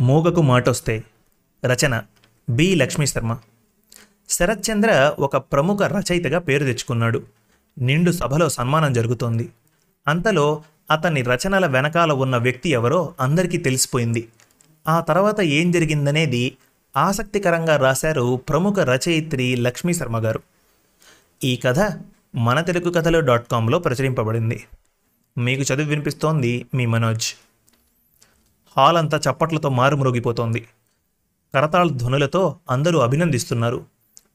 మూగకు మాటొస్తే. రచన బి. లక్ష్మీ శర్మ శరత్చంద్ర ఒక ప్రముఖ రచయితగా పేరు తెచ్చుకున్నాడు. నిండు సభలో సన్మానం జరుగుతోంది. అంతలో అతని రచనల వెనకాల ఉన్న వ్యక్తి ఎవరో అందరికీ తెలిసిపోయింది. ఆ తర్వాత ఏం జరిగిందనేది ఆసక్తికరంగా రాశారు ప్రముఖ రచయిత్రి లక్ష్మీ శర్మ గారు. ఈ కథ మన తెలుగు కథలు డాట్ కాంలో ప్రచురింపబడింది. మీకు చదువు వినిపిస్తోంది మీ మనోజ్. హాల్ అంతా చప్పట్లతో మారుమ్రోగిపోతోంది. కరతాళ ధ్వనులతో అందరూ అభినందిస్తున్నారు.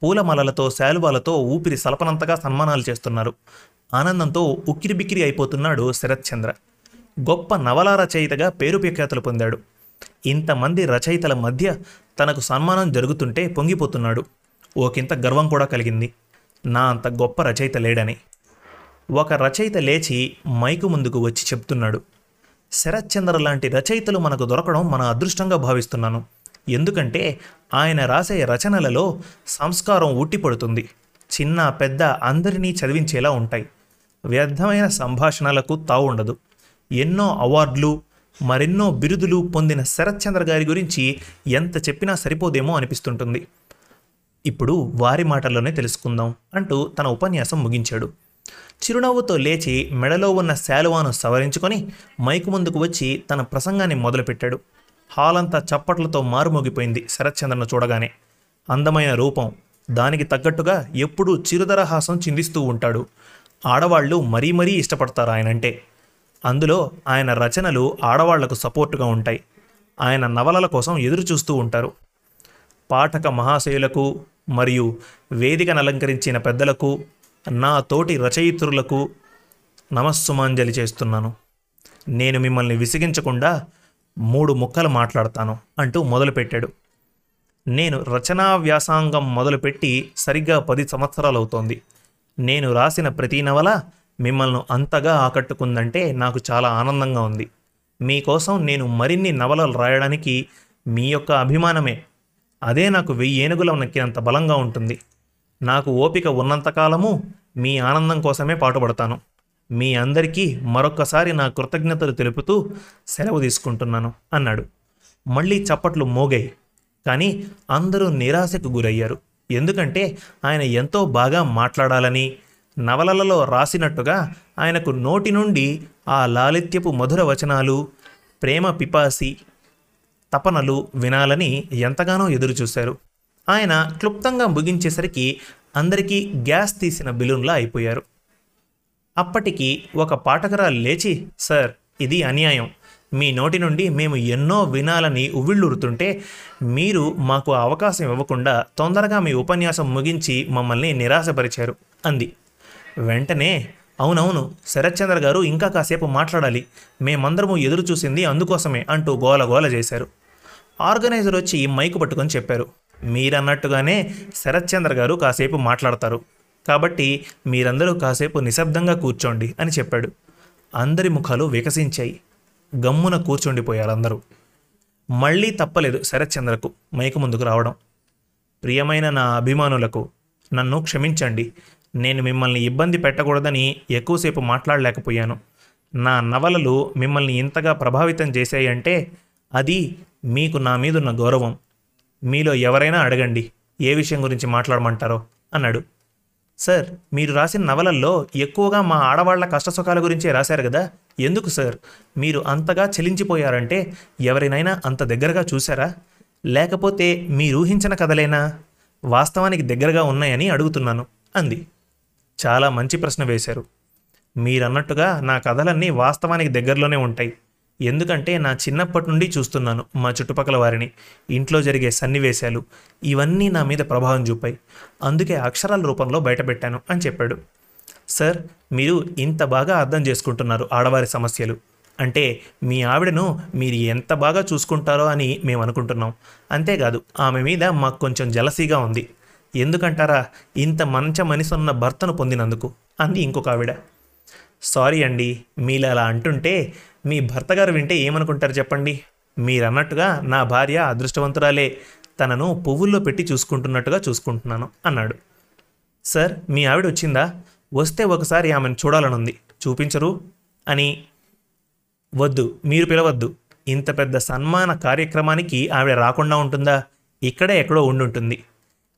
పూలమాలలతో శాలువాలతో ఊపిరి సలపనంతగా సన్మానాలు చేస్తున్నారు. ఆనందంతో ఉక్కిరిబిక్కిరి అయిపోతున్నాడు శరత్చంద్ర. గొప్ప నవలా రచయితగా పేరు ప్రఖ్యాతులు పొందాడు. ఇంతమంది రచయితల మధ్య తనకు సన్మానం జరుగుతుంటే పొంగిపోతున్నాడు. ఓకింత గర్వం కూడా కలిగింది. నా అంత గొప్ప రచయిత లేడని. ఒక రచయిత లేచి మైకు ముందుకు వచ్చి చెప్తున్నాడు. శరత్చంద్ర లాంటి రచయితలు మనకు దొరకడం మన అదృష్టంగా భావిస్తున్నాను. ఎందుకంటే ఆయన రాసే రచనలలో సంస్కారం ఉట్టిపడుతుంది చిన్న పెద్ద అందరినీ చదివించేలా ఉంటాయి. వ్యర్థమైన సంభాషణలకు తావుండదు ఎన్నో అవార్డులు మరెన్నో బిరుదులు పొందిన శరత్చంద్ర గారి గురించి ఎంత చెప్పినా సరిపోదేమో అనిపిస్తుంటుంది. ఇప్పుడు వారి మాటల్లోనే తెలుసుకుందాం అంటూ తన ఉపన్యాసం ముగించాడు. చిరునవ్వుతో లేచి మెడలో ఉన్న శాలువాను సవరించుకొని మైకు ముందుకు వచ్చి తన ప్రసంగాన్ని మొదలుపెట్టాడు. హాల్ అంతా చప్పట్లతో మారుమోగిపోయింది శరత్చంద్రను చూడగానే. అందమైన రూపం. దానికి తగ్గట్టుగా ఎప్పుడూ చిరుదరహాసం చిందిస్తూ ఉంటాడు. ఆడవాళ్ళు మరీ మరీ ఇష్టపడతారు ఆయనంటే. అందులో ఆయన రచనలు ఆడవాళ్ళకు సపోర్టుగా ఉంటాయి. ఆయన నవలల కోసం ఎదురు చూస్తూ ఉంటారు. పాఠక మహాశయులకు మరియు వేదికను అలంకరించిన పెద్దలకు నా తోటి రచయిత్రులకు నమస్సుమాంజలి చేస్తున్నాను. నేను మిమ్మల్ని విసిగించకుండా మూడు ముక్కలు మాట్లాడతాను అంటూ మొదలుపెట్టాడు. నేను రచనా వ్యాసాంగం మొదలుపెట్టి సరిగ్గా పది సంవత్సరాలు అవుతోంది నేను రాసిన ప్రతి నవల మిమ్మల్ని అంతగా ఆకట్టుకుందంటే నాకు చాలా ఆనందంగా ఉంది. మీకోసం నేను మరిన్ని నవలలు రాయడానికి మీ యొక్క అభిమానమే. అదే నాకు వెయ్యి ఏనుగుల నక్కినంత బలంగా ఉంటుంది. నాకు ఓపిక ఉన్నంతకాలము మీ ఆనందం కోసమే పాటుపడతాను మీ అందరికీ మరొక్కసారి నా కృతజ్ఞతలు తెలుపుతూ సెలవు తీసుకుంటున్నాను అన్నాడు. మళ్ళీ చప్పట్లు మోగాయి. కానీ అందరూ నిరాశకు గురయ్యారు. ఎందుకంటే ఆయన ఎంతో బాగా మాట్లాడాలని నవలలలో రాసినట్టుగా ఆయనకు నోటి నుండి ఆ లాలిత్యపు మధుర వచనాలు ప్రేమ పిపాసి తపనలు వినాలని ఎంతగానో ఎదురుచూశారు. ఆయన క్లుప్తంగా ముగించేసరికి అందరికీ గ్యాస్ తీసిన బిలూన్లా అయిపోయారు. అప్పటికి ఒక పాఠకురాలు లేచి సార్ ఇది అన్యాయం. మీ నోటి నుండి మేము ఎన్నో వినాలని ఉవ్విళ్ళూరుతుంటే మీరు మాకు అవకాశం ఇవ్వకుండా తొందరగా మీ ఉపన్యాసం ముగించి మమ్మల్ని నిరాశపరిచారు అంది. వెంటనే అవునవును శరత్చంద్ర గారు ఇంకా కాసేపు మాట్లాడాలి. మేమందరము ఎదురు చూసింది అందుకోసమే అంటూ గోల గోల చేశారు. ఆర్గనైజర్ వచ్చి మైకు పట్టుకొని చెప్పారు. మీరన్నట్టుగానే శరత్చంద్ర గారు కాసేపు మాట్లాడతారు. కాబట్టి మీరందరూ కాసేపు నిశ్శబ్దంగా కూర్చోండి అని చెప్పాడు. అందరి ముఖాలు వికసించాయి. గమ్మున కూర్చుండిపోయారు అందరూ. మళ్ళీ తప్పలేదు శరత్చంద్రకు మైకు ముందుకు రావడం. ప్రియమైన నా అభిమానులకు నన్ను క్షమించండి. నేను మిమ్మల్ని ఇబ్బంది పెట్టకూడదని ఎక్కువసేపు మాట్లాడలేకపోయాను. నా నవలలు మిమ్మల్ని ఇంతగా ప్రభావితం చేశాయంటే అది మీకు నా మీదున్న గౌరవం. మీలో ఎవరైనా అడగండి ఏ విషయం గురించి మాట్లాడమంటారో అన్నాడు. సార్ మీరు రాసిన నవలల్లో ఎక్కువగా మా ఆడవాళ్ళ కష్టసుఖాల గురించే రాశారు కదా? ఎందుకు సార్? మీరు అంతగా చెలించిపోయారంటే ఎవరినైనా అంత దగ్గరగా చూశారా? లేకపోతే మీరు ఊహించిన కథలేనా? వాస్తవానికి దగ్గరగా ఉన్నాయని అడుగుతున్నాను అంది. చాలా మంచి ప్రశ్న వేశారు. మీరన్నట్టుగా నా కథలన్నీ వాస్తవానికి దగ్గరలోనే ఉంటాయి. ఎందుకంటే నా చిన్నప్పటి నుండి చూస్తున్నాను మా చుట్టుపక్కల వారిని ఇంట్లో జరిగే సన్నివేశాలు. ఇవన్నీ నా మీద ప్రభావం చూపాయి. అందుకే అక్షరాల రూపంలో బయటపెట్టాను అని చెప్పాడు. సార్ మీరు ఇంత బాగా అర్థం చేసుకుంటున్నారు ఆడవారి సమస్యలు. అంటే మీ ఆవిడను మీరు ఎంత బాగా చూసుకుంటారో అని మేము అనుకుంటున్నాం. అంతేకాదు ఆమె మీద మాకు కొంచెం జలసీగా ఉంది. ఎందుకంటారా ఇంత మంచి మనిషి ఉన్న భర్తను పొందినందుకు? అంది ఇంకొక ఆవిడ. సారీ అండి మీరు అలా అంటుంటే మీ భర్త గారు వింటే ఏమనుకుంటారు చెప్పండి? మీరన్నట్టుగా నా భార్య అదృష్టవంతురాలే. తనను పువ్వుల్లో పెట్టి చూసుకుంటున్నట్టుగా చూసుకుంటున్నాను అన్నాడు. సార్ మీ ఆవిడ వచ్చిందా? వస్తే ఒకసారి ఆమెను చూడాలనుంది. చూపించరు అని. వద్దు మీరు పిలవద్దు. ఇంత పెద్ద సన్మాన కార్యక్రమానికి ఆవిడ రాకుండా ఉంటుందా? ఇక్కడే ఎక్కడో ఉండుంటుంది.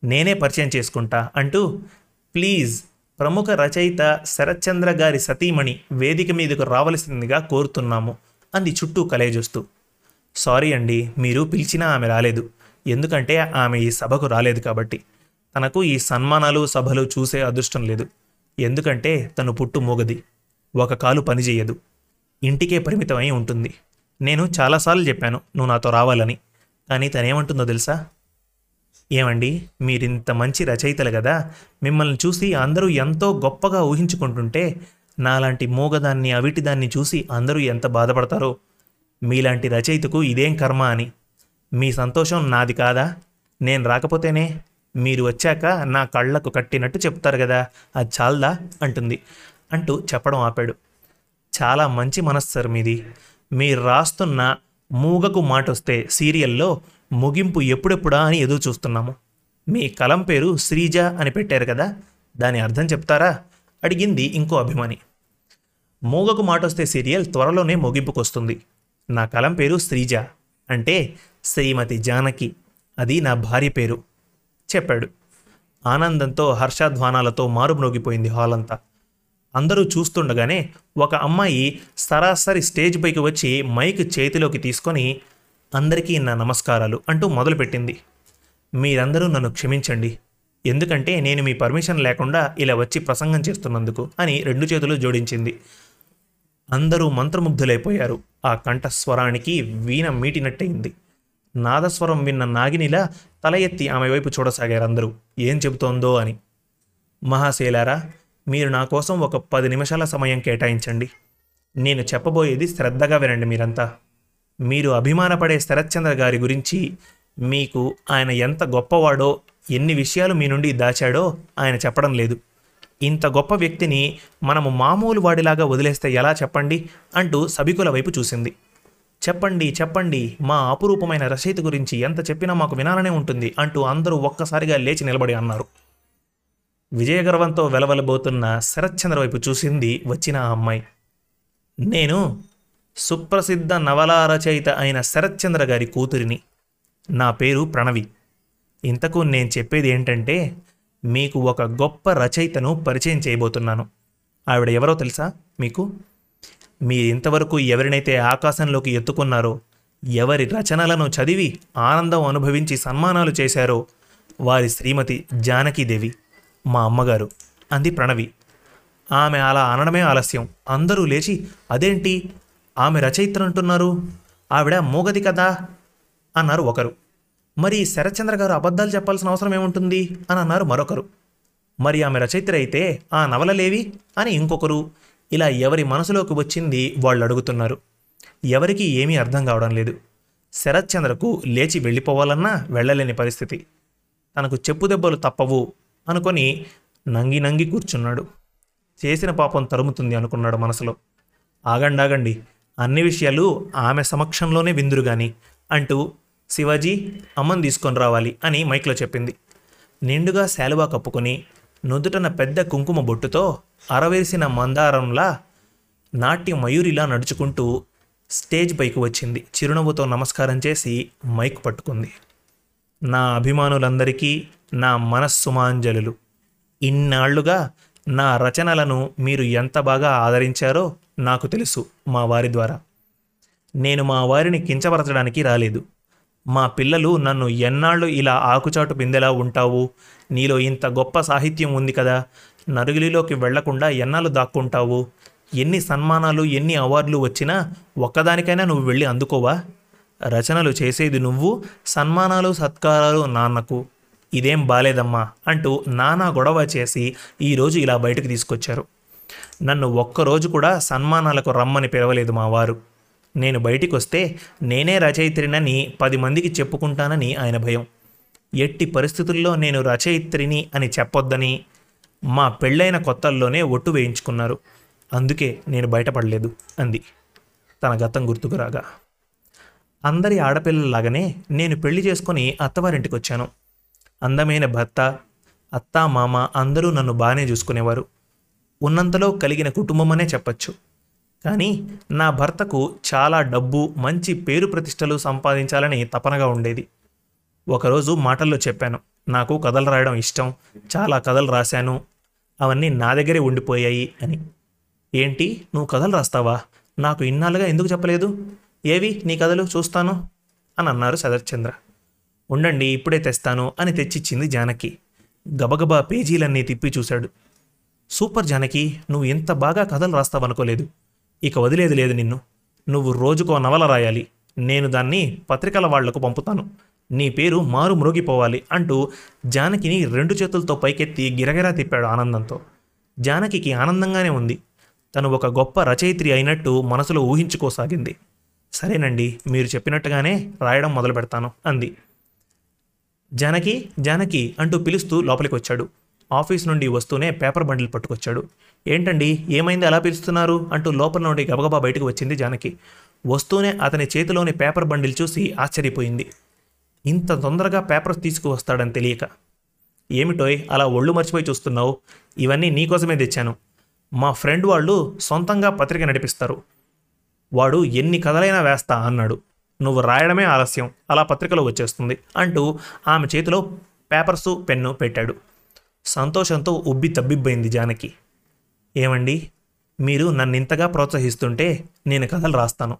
నేనే పరిచయం చేసుకుంటా అంటూ ప్లీజ్ ప్రముఖ రచయిత శరత్చంద్ర గారి సతీమణి వేదిక మీదకు రావలసిందిగా కోరుతున్నాము అంది చుట్టూ కలేజొస్తూ సారీ అండి మీరు పిలిచినా ఆమె రాలేదు. ఎందుకంటే ఆమె ఈ సభకు రాలేదు కాబట్టి. తనకు ఈ సన్మానాలు సభలు చూసే అదృష్టం లేదు. ఎందుకంటే తను పుట్టు మూగది. ఒక కాలు పనిచేయదు ఇంటికే పరిమితమై ఉంటుంది. నేను చాలాసార్లు చెప్పాను నువ్వు నాతో రావాలని. కానీ తనేమంటుందో తెలుసా? ఏమండి? మీరింత మంచి రచయితలు కదా మిమ్మల్ని చూసి అందరూ ఎంతో గొప్పగా ఊహించుకుంటుంటే నాలాంటి మూగదాన్ని అవిటిదాన్ని చూసి అందరూ ఎంత బాధపడతారో? మీలాంటి రచయితకు ఇదేం కర్మ అని. మీ సంతోషం నాది కాదా? నేను రాకపోతేనే మీరు వచ్చాక నా కళ్ళకు కట్టినట్టు చెప్తారు కదా అది చాలదా? అంటుంది. అంటూ చెప్పడం ఆపాడు. చాలా మంచి మనస్సు సార్ మీది. మీరు రాస్తున్న మూగకు మాటొస్తే సీరియల్లో ముగింపు ఎప్పుడెప్పుడా అని ఎదురు చూస్తున్నాము. మీ కలం పేరు శ్రీజ అని పెట్టారు కదా దాని అర్థం చెప్తారా? అడిగింది ఇంకో అభిమాని. మూగకు మాటొస్తే సీరియల్ త్వరలోనే ముగింపుకొస్తుంది. నా కలం పేరు శ్రీజ అంటే శ్రీమతి జానకి. అది నా భార్య పేరు చెప్పాడు. ఆనందంతో హర్షధ్వానాలతో మారుమ్రోగిపోయింది హాల్ అంతా అందరూ చూస్తుండగానే ఒక అమ్మాయి సరాసరి స్టేజ్ పైకి వచ్చి మైక్ చేతిలోకి తీసుకొని అందరికీ నా నమస్కారాలు అంటూ మొదలుపెట్టింది. మీరందరూ నన్ను క్షమించండి. ఎందుకంటే నేను మీ పర్మిషన్ లేకుండా ఇలా వచ్చి ప్రసంగం చేస్తున్నందుకు అని రెండు చేతులు జోడించింది. అందరూ మంత్రముగ్ధులైపోయారు. ఆ కంఠస్వరానికి వీణ మీటినట్టయింది. నాదస్వరం విన్న నాగినిలా తల ఎత్తి ఆమె వైపు చూడసాగారందరూ. ఏం చెబుతోందో అని. మహాశైలారా మీరు నా కోసం ఒక పది నిమిషాల సమయం కేటాయించండి. నేను చెప్పబోయేది శ్రద్ధగా వినండి మీరంతా. మీరు అభిమానపడే శరత్చంద్ర గారి గురించి మీకు ఆయన ఎంత గొప్పవాడో ఎన్ని విషయాలు మీ నుండి దాచాడో ఆయన చెప్పడం లేదు. ఇంత గొప్ప వ్యక్తిని మనము మామూలు వాడిలాగా వదిలేస్తే ఎలా చెప్పండి అంటూ సభికుల వైపు చూసింది. చెప్పండి చెప్పండి మా అపురూపమైన రచయిత గురించి ఎంత చెప్పినా మాకు వినాలనే ఉంటుంది అంటూ అందరూ ఒక్కసారిగా లేచి నిలబడి అన్నారు. విజయగర్వంతో వెలవలబోతున్న శరత్చంద్ర వైపు చూసింది వచ్చిన ఆ అమ్మాయి. నేను సుప్రసిద్ధ నవలా రచయిత అయిన శరత్చంద్ర గారి కూతురిని. నా పేరు ప్రణవి. ఇంతకు నేను చెప్పేది ఏంటంటే మీకు ఒక గొప్ప రచయితను పరిచయం చేయబోతున్నాను. ఆవిడ ఎవరో తెలుసా మీకు? మీరు ఇంతవరకు ఎవరినైతే ఆకాశంలోకి ఎత్తుకున్నారో ఎవరి రచనలను చదివి ఆనందం అనుభవించి సన్మానాలు చేశారో వారి శ్రీమతి జానకీదేవి మా అమ్మగారు అంది ప్రణవి. ఆమె అలా అనడమే ఆలస్యం. అందరూ లేచి అదేంటి? ఆమె రచయిత్ర అంటున్నారు. ఆవిడ మూగది కదా అన్నారు ఒకరు. మరి శరత్చంద్ర గారు అబద్ధాలు చెప్పాల్సిన అవసరం ఏముంటుంది? అని అన్నారు మరొకరు. మరి ఆమె రచయిత్ర అయితే ఆ నవలలేవి అని ఇంకొకరు. ఇలా ఎవరి మనసులోకి వచ్చింది వాళ్ళు అడుగుతున్నారు. ఎవరికి ఏమీ అర్థం కావడం లేదు. శరత్చంద్రకు లేచి వెళ్ళిపోవాలన్నా వెళ్ళలేని పరిస్థితి. తనకు చెప్పు దెబ్బలు తప్పవు అనుకొని నంగి నంగి కూర్చున్నాడు. చేసిన పాపం తరుముతుంది అనుకున్నాడు మనసులో. ఆగండి ఆగండి. అన్ని విషయాలు ఆమె సమక్షంలోనే విందురు గాని అంటూ శివాజీ అమ్మని తీసుకొని రావాలి అని మైక్లో చెప్పింది. నిండుగా శాలువా కప్పుకొని నుదుటన పెద్ద కుంకుమ బొట్టుతో అరవేసిన మందారంలా నాట్య మయూరిలా నడుచుకుంటూ స్టేజ్ పైకి వచ్చింది. చిరునవ్వుతో నమస్కారం చేసి మైక్ పట్టుకుంది. నా అభిమానులందరికీ నా మనస్సుమాంజలులు. ఇన్నాళ్ళుగా నా రచనలను మీరు ఎంత బాగా ఆదరించారో నాకు తెలుసు మా వారి ద్వారా. నేను మా వారిని కించపరచడానికి రాలేదు. మా పిల్లలు నన్ను ఎన్నాళ్ళు ఇలా ఆకుచాటు బిందెలా ఉంటావు? నీలో ఇంత గొప్ప సాహిత్యం ఉంది కదా. నరుగులిలోకి వెళ్ళకుండా ఎన్నాళ్ళు దాక్కుంటావు? ఎన్ని సన్మానాలు ఎన్ని అవార్డులు వచ్చినా ఒక్కదానికైనా నువ్వు వెళ్ళి అందుకోవా? రచనలు చేసేది నువ్వు సన్మానాలు సత్కారాలు నాన్నకు. ఇదేం బాలేదమ్మా అంటూ నానా గొడవ చేసి ఈరోజు ఇలా బయటకు తీసుకొచ్చారు. నన్ను ఒక్కరోజు కూడా సన్మానాలకు రమ్మని పిలవలేదు మా వారు. నేను బయటికి వస్తే నేనే రచయిత్రినని పది మందికి చెప్పుకుంటానని ఆయన భయం. ఎట్టి పరిస్థితుల్లో నేను రచయిత్రిని అని చెప్పొద్దని మా పెళ్ళైన కొత్తల్లోనే ఒట్టు వేయించుకున్నారు. అందుకే నేను బయటపడలేదు అంది. తన గతం గుర్తుకు రాగా అందరి ఆడపిల్లలాగానే నేను పెళ్ళి చేసుకొని అత్తవారింటికి వచ్చాను అందమైన భర్త అత్త మామ అందరూ నన్ను బాగానే చూసుకునేవారు. ఉన్నంతలో కలిగిన కుటుంబమనే చెప్పచ్చు. కానీ నా భర్తకు చాలా డబ్బు మంచి పేరు ప్రతిష్టలు సంపాదించాలని తపనగా ఉండేది. ఒకరోజు మాటల్లో చెప్పాను నాకు కథలు రాయడం ఇష్టం చాలా కథలు రాశాను అవన్నీ నా దగ్గరే ఉండిపోయాయి అని. ఏంటి నువ్వు కథలు రాస్తావా? నాకు ఇన్నాళ్ళుగా ఎందుకు చెప్పలేదు? ఏవి నీ కథలు చూస్తాను? అని అన్నారు సదర్చంద్ర ఉండండి ఇప్పుడే తెస్తాను అని తెచ్చిచ్చింది జానకి. గబగబా పేజీలన్నీ తిప్పి చూశాడు. సూపర్ జానకి నువ్వు ఇంత బాగా కథలు రాస్తావనుకోలేదు. ఇక వదిలేదు లేదు నిన్ను. నువ్వు రోజుకో నవల రాయాలి. నేను దాన్ని పత్రికల వాళ్ళకు పంపుతాను. నీ పేరు మారు మురుగిపోవాలి అంటూ జానకిని రెండు చేతులతో పైకెత్తి గిరగిరా తిప్పాడు ఆనందంతో. జానకికి ఆనందంగానే ఉంది. తను ఒక గొప్ప రచయిత్రి అయినట్టు మనసులో ఊహించుకోసాగింది సరేనండి మీరు చెప్పినట్టుగానే రాయడం మొదలు పెడతాను అంది. జానకి జానకి అంటూ పిలుస్తూ లోపలికి వచ్చాడు ఆఫీస్ నుండి వస్తూనే పేపర్ బండిల్ పట్టుకొచ్చాడు. ఏంటండి ఏమైంది? అలా పిలుస్తున్నారు? అంటూ లోపల నుండి గబగబా బయటకు వచ్చింది జానకి. వస్తూనే అతని చేతిలోని పేపర్ బండిల్ చూసి ఆశ్చర్యపోయింది. ఇంత తొందరగా పేపర్స్ తీసుకువస్తాడని తెలియక. ఏమిటోయ్ అలా ఒళ్ళు మర్చిపోయి చూస్తున్నావు? ఇవన్నీ నీకోసమే తెచ్చాను. మా ఫ్రెండ్ వాళ్ళు సొంతంగా పత్రిక నడిపిస్తారు. వాడు ఎన్ని కథలైనా వేస్తా అన్నాడు. నువ్వు రాయడమే ఆలస్యం. అలా పత్రికలో వచ్చేస్తుంది అంటూ ఆమె చేతిలో పేపర్సు పెన్ను పెట్టాడు. సంతోషంతో ఉబ్బి తబ్బిబ్బైంది జానకి. ఏమండి? మీరు నన్ను ఇంతగా ప్రోత్సహిస్తుంటే నేను కథలు రాస్తాను.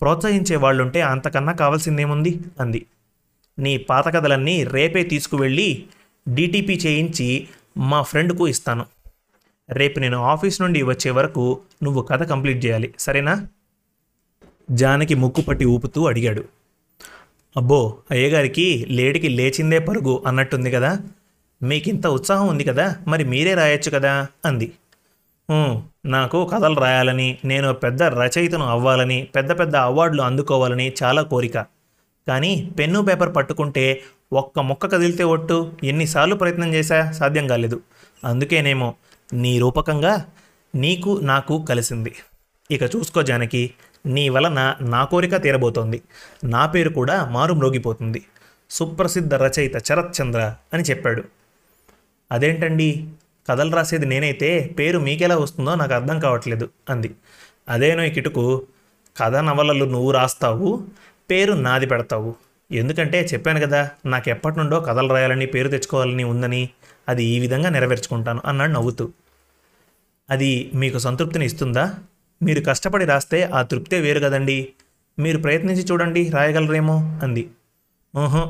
ప్రోత్సహించే వాళ్ళుంటే అంతకన్నా కావాల్సిందేముంది? అంది. నీ పాత కథలన్నీ రేపే తీసుకువెళ్ళి డీటీపీ చేయించి మా ఫ్రెండ్కు ఇస్తాను. రేపు నేను ఆఫీస్ నుండి వచ్చే వరకు నువ్వు కథ కంప్లీట్ చేయాలి. సరేనా? జానకి ముక్కుపట్టి ఊపుతూ అడిగాడు. అబ్బో అయ్యగారికి లేడికి లేచిందే పరుగు అన్నట్టుంది కదా? మీకింత ఉత్సాహం ఉంది కదా మరి మీరే రాయొచ్చు కదా అంది. నాకు కథలు రాయాలని నేను పెద్ద రచయితను అవ్వాలని పెద్ద పెద్ద అవార్డులు అందుకోవాలని చాలా కోరిక. కానీ పెన్ను పేపర్ పట్టుకుంటే ఒక్క ముక్క కదిలితే ఒట్టు ఎన్నిసార్లు ప్రయత్నం చేశా సాధ్యం కాలేదు. అందుకేనేమో నీ రూపకంగా నీకు నాకు కలిసింది. ఇక చూసుకో జానకి నీ వలన నా కోరిక తీరబోతోంది. నా పేరు కూడా మారు మ్రోగిపోతుంది సుప్రసిద్ధ రచయిత శరత్ చంద్ర అని చెప్పాడు. అదేంటండి? కథలు రాసేది నేనైతే పేరు మీకెలా వస్తుందో నాకు అర్థం కావట్లేదు అంది. అదేనో ఈ కిటుకు కథ నవలలు నువ్వు రాస్తావు పేరు నాది పెడతావు. ఎందుకంటే చెప్పాను కదా నాకు ఎప్పటి నుండో కథలు రాయాలని పేరు తెచ్చుకోవాలని ఉందని అది ఈ విధంగా నెరవేర్చుకుంటాను అన్నాడు నవ్వుతూ. అది మీకు సంతృప్తిని ఇస్తుందా? మీరు కష్టపడి రాస్తే ఆ తృప్తే వేరు కదండి. మీరు ప్రయత్నించి చూడండి రాయగలరేమో అంది. ఊహు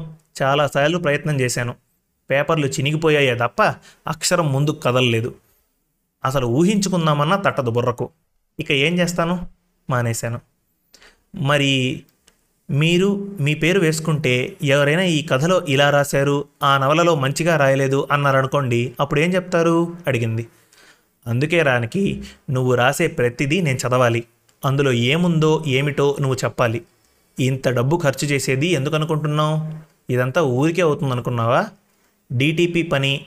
చాలాసార్లు ప్రయత్నం చేశాను. పేపర్లు చినిగిపోయాయే తప్ప అక్షరం ముందుకు కదలలేదు. అసలు ఊహించుకుందామన్నా తట్టదు బుర్రకు. ఇక ఏం చేస్తాను? మానేశాను. మరి మీరు మీ పేరు వేసుకుంటే ఎవరైనా ఈ కథలో ఇలా రాశారు ఆ నవలలో మంచిగా రాయలేదు అన్నారనుకోండి అప్పుడు ఏం చెప్తారు? అడిగింది. అందుకే రానికి నువ్వు రాసే ప్రతిదీ నేను చదవాలి. అందులో ఏముందో ఏమిటో నువ్వు చెప్పాలి. ఇంత డబ్బు ఖర్చు చేసేది ఎందుకు అనుకుంటున్నావు? ఇదంతా ఊరికే అవుతుందనుకున్నావా? డీటీపీ పని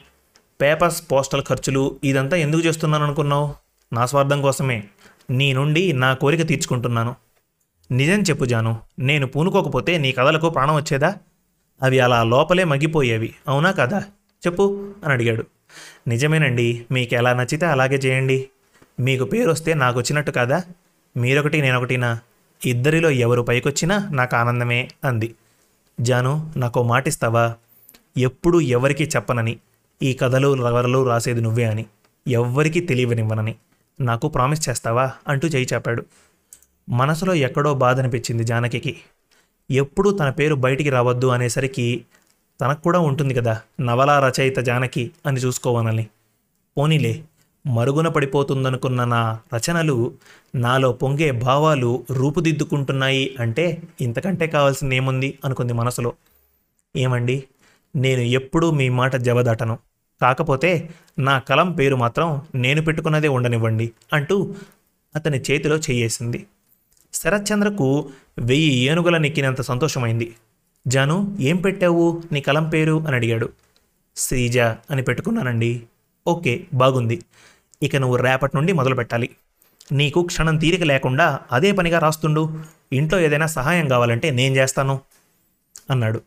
పేపర్స్ పోస్టల్ ఖర్చులు ఇదంతా ఎందుకు చేస్తున్నాను అనుకున్నావు నా స్వార్థం కోసమే. నీ నుండి నా కోరిక తీర్చుకుంటున్నాను. నిజం చెప్పు జాను నేను పూనుకోకపోతే నీ కథలకు ప్రాణం వచ్చేదా? అవి అలా లోపలే మగ్గిపోయేవి అవునా కదా? చెప్పు అని అడిగాడు. నిజమేనండి మీకు ఎలా నచ్చితే అలాగే చేయండి. మీకు పేరు వస్తే నాకు వచ్చినట్టు కాదా? మీరొకటి నేనొకటినా? ఇద్దరిలో ఎవరు పైకొచ్చినా నాకు ఆనందమే అంది. జాను నాకు మాటిస్తావా? ఎప్పుడూ ఎవరికీ చెప్పనని ఈ కథలు రవరలు రాసేది నువ్వే అని ఎవ్వరికీ తెలియనివ్వనని నాకు ప్రామిస్ చేస్తావా అంటూ చేయి చాపాడు. మనసులో ఎక్కడో బాధ అనిపించింది జానకికి. ఎప్పుడూ తన పేరు బయటికి రావద్దు అనేసరికి తనకు కూడా ఉంటుంది కదా నవలా రచయిత జానకి అని చూసుకోవాలని పోనీలే మరుగున పడిపోతుందనుకున్న నా రచనలు నాలో పొంగే భావాలు రూపుదిద్దుకుంటున్నాయి అంటే ఇంతకంటే కావాల్సింది ఏముంది అనుకుంది మనసులో. ఏమండి? నేను ఎప్పుడూ మీ మాట జవదాటను కాకపోతే నా కలం పేరు మాత్రం నేను పెట్టుకున్నదే ఉండనివ్వండి అంటూ అతని చేతిలో చేయేసింది. శరత్చంద్రకు వెయ్యి ఏనుగుల నెక్కినంత సంతోషమైంది. జాను ఏం పెట్టావు నీ కలం పేరు? అని అడిగాడు. శ్రీజ అని పెట్టుకున్నానండి. ఓకే బాగుంది. ఇక నువ్వు రేపటి నుండి మొదలు పెట్టాలి నీకు క్షణం తీరిక లేకుండా అదే పనిగా రాస్తుండు. ఇంట్లో ఏదైనా సహాయం కావాలంటే నేను చేస్తాను అన్నాడు.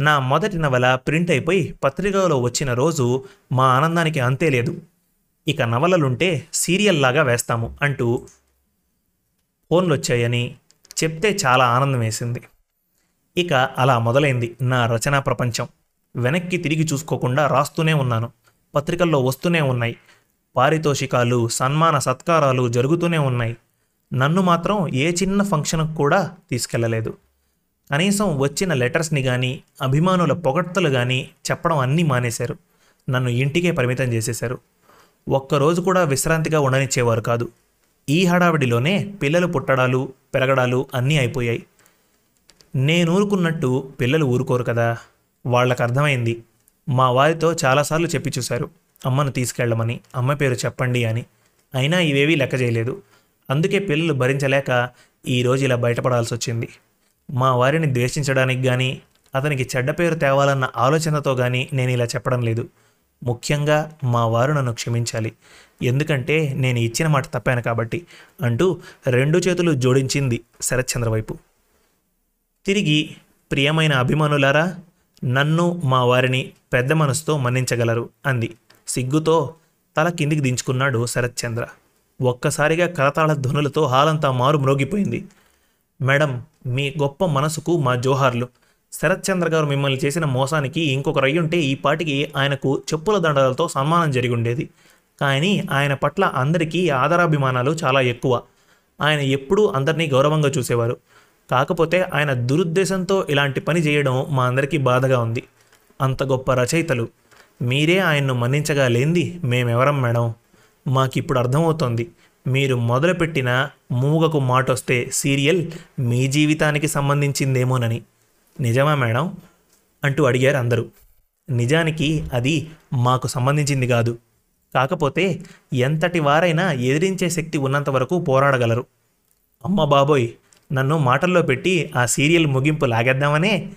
నా మొదటి నవల ప్రింట్ అయిపోయి పత్రికలో వచ్చిన రోజు మా ఆనందానికి అంతే లేదు. ఇక నవలలుంటే సీరియల్ లాగా వేస్తాము అంటూ ఫోన్లు వచ్చాయని చెప్తే చాలా ఆనందం వేసింది. ఇక అలా మొదలైంది నా రచనా ప్రపంచం. వెనక్కి తిరిగి చూసుకోకుండా రాస్తూనే ఉన్నాను. పత్రికల్లో వస్తూనే ఉన్నాయి. పారితోషికాలు సన్మాన సత్కారాలు జరుగుతూనే ఉన్నాయి. నన్ను మాత్రం ఏ చిన్న ఫంక్షన్కు కూడా తీసుకెళ్ళలేదు కనీసం వచ్చిన లెటర్స్ని కానీ అభిమానుల పొగడ్తలు కానీ చెప్పడం అన్నీ మానేశారు. నన్ను ఇంటికే పరిమితం చేసేశారు. ఒక్కరోజు కూడా విశ్రాంతిగా ఉండనిచ్చేవారు కాదు. ఈ హడావిడిలోనే పిల్లలు పుట్టడాలు పెరగడాలు అన్నీ అయిపోయాయి. నేను ఊరుకున్నట్టు పిల్లలు ఊరుకోరు కదా? వాళ్ళకు అర్థమైంది మా వారితో చాలాసార్లు చెప్పి చూశారు. అమ్మను తీసుకెళ్ళమని అమ్మ పేరు చెప్పండి అని. అయినా ఇవేవీ లెక్క చేయలేదు. అందుకే పిల్లలు భరించలేక ఈరోజు ఇలా బయటపడాల్సి వచ్చింది మా వారిని ద్వేషించడానికి కానీ అతనికి చెడ్డ పేరు తేవాలన్న ఆలోచనతో కానీ నేను ఇలా చెప్పడం లేదు. ముఖ్యంగా మా వారు నన్ను క్షమించాలి. ఎందుకంటే నేను ఇచ్చిన మాట తప్పాను కాబట్టి అంటూ రెండు చేతులు జోడించింది శరత్చంద్ర వైపు. తిరిగి ప్రియమైన అభిమానులారా నన్ను మా వారిని పెద్ద మనసుతో మన్నించగలరు అంది. సిగ్గుతో తల కిందికి దించుకున్నాడు శరత్చంద్ర. ఒక్కసారిగా కరతాళ ధ్వనులతో హాలంతా మారు మ్రోగిపోయింది మేడం మీ గొప్ప మనసుకు మా జోహార్లు. శరత్చంద్ర గారు మిమ్మల్ని చేసిన మోసానికి ఇంకొక రయ్యుంటే ఈ పాటికి ఆయనకు చెప్పుల దండలతో సన్మానం జరిగి ఉండేది. కానీ ఆయన పట్ల అందరికీ ఆదరాభిమానాలు చాలా ఎక్కువ. ఆయన ఎప్పుడూ అందరినీ గౌరవంగా చూసేవారు. కాకపోతే ఆయన దురుద్దేశంతో ఇలాంటి పని చేయడం మా అందరికీ బాధగా ఉంది. అంత గొప్ప రచయితలు. మీరే ఆయన్ను మన్నించగా లేంది మేమెవరం మేడం? మాకిప్పుడు అర్థమవుతోంది. మీరు మొదలుపెట్టిన మూగకు మాటొస్తే సీరియల్ మీ జీవితానికి సంబంధించిందేమోనని. నిజమా మేడం? అంటూ అడిగారు అందరూ. నిజానికి అది మాకు సంబంధించింది కాదు. కాకపోతే ఎంతటి వారైనా ఎదిరించే శక్తి ఉన్నంత వరకు పోరాడగలరు. అమ్మ బాబోయ్ నన్ను మాటల్లో పెట్టి ఆ సీరియల్ ముగింపు లాగేద్దామనే?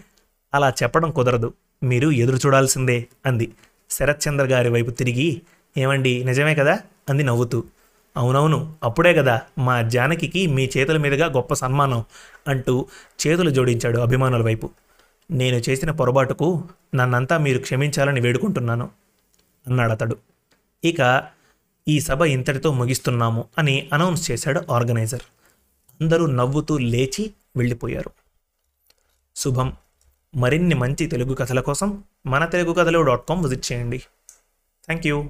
అలా చెప్పడం కుదరదు. మీరు ఎదురు చూడాల్సిందే అంది. శరత్చంద్ర గారి వైపు తిరిగి ఏమండి నిజమే కదా? అంది నవ్వుతూ. అవునవును అప్పుడే కదా మా జానకికి మీ చేతుల మీదుగా గొప్ప సన్మానం అంటూ చేతులు జోడించాడు అభిమానుల వైపు. నేను చేసిన పొరపాటుకు నన్నంతా మీరు క్షమించాలని వేడుకుంటున్నాను అన్నాడు అతడు. ఇక ఈ సభ ఇంతటితో ముగిస్తున్నాము అని అనౌన్స్ చేశాడు ఆర్గనైజర్. అందరూ నవ్వుతూ లేచి వెళ్ళిపోయారు. శుభం. మరిన్ని మంచి తెలుగు కథల కోసం మన తెలుగు కథలు డాట్ కామ్ విజిట్ చేయండి. Thank you.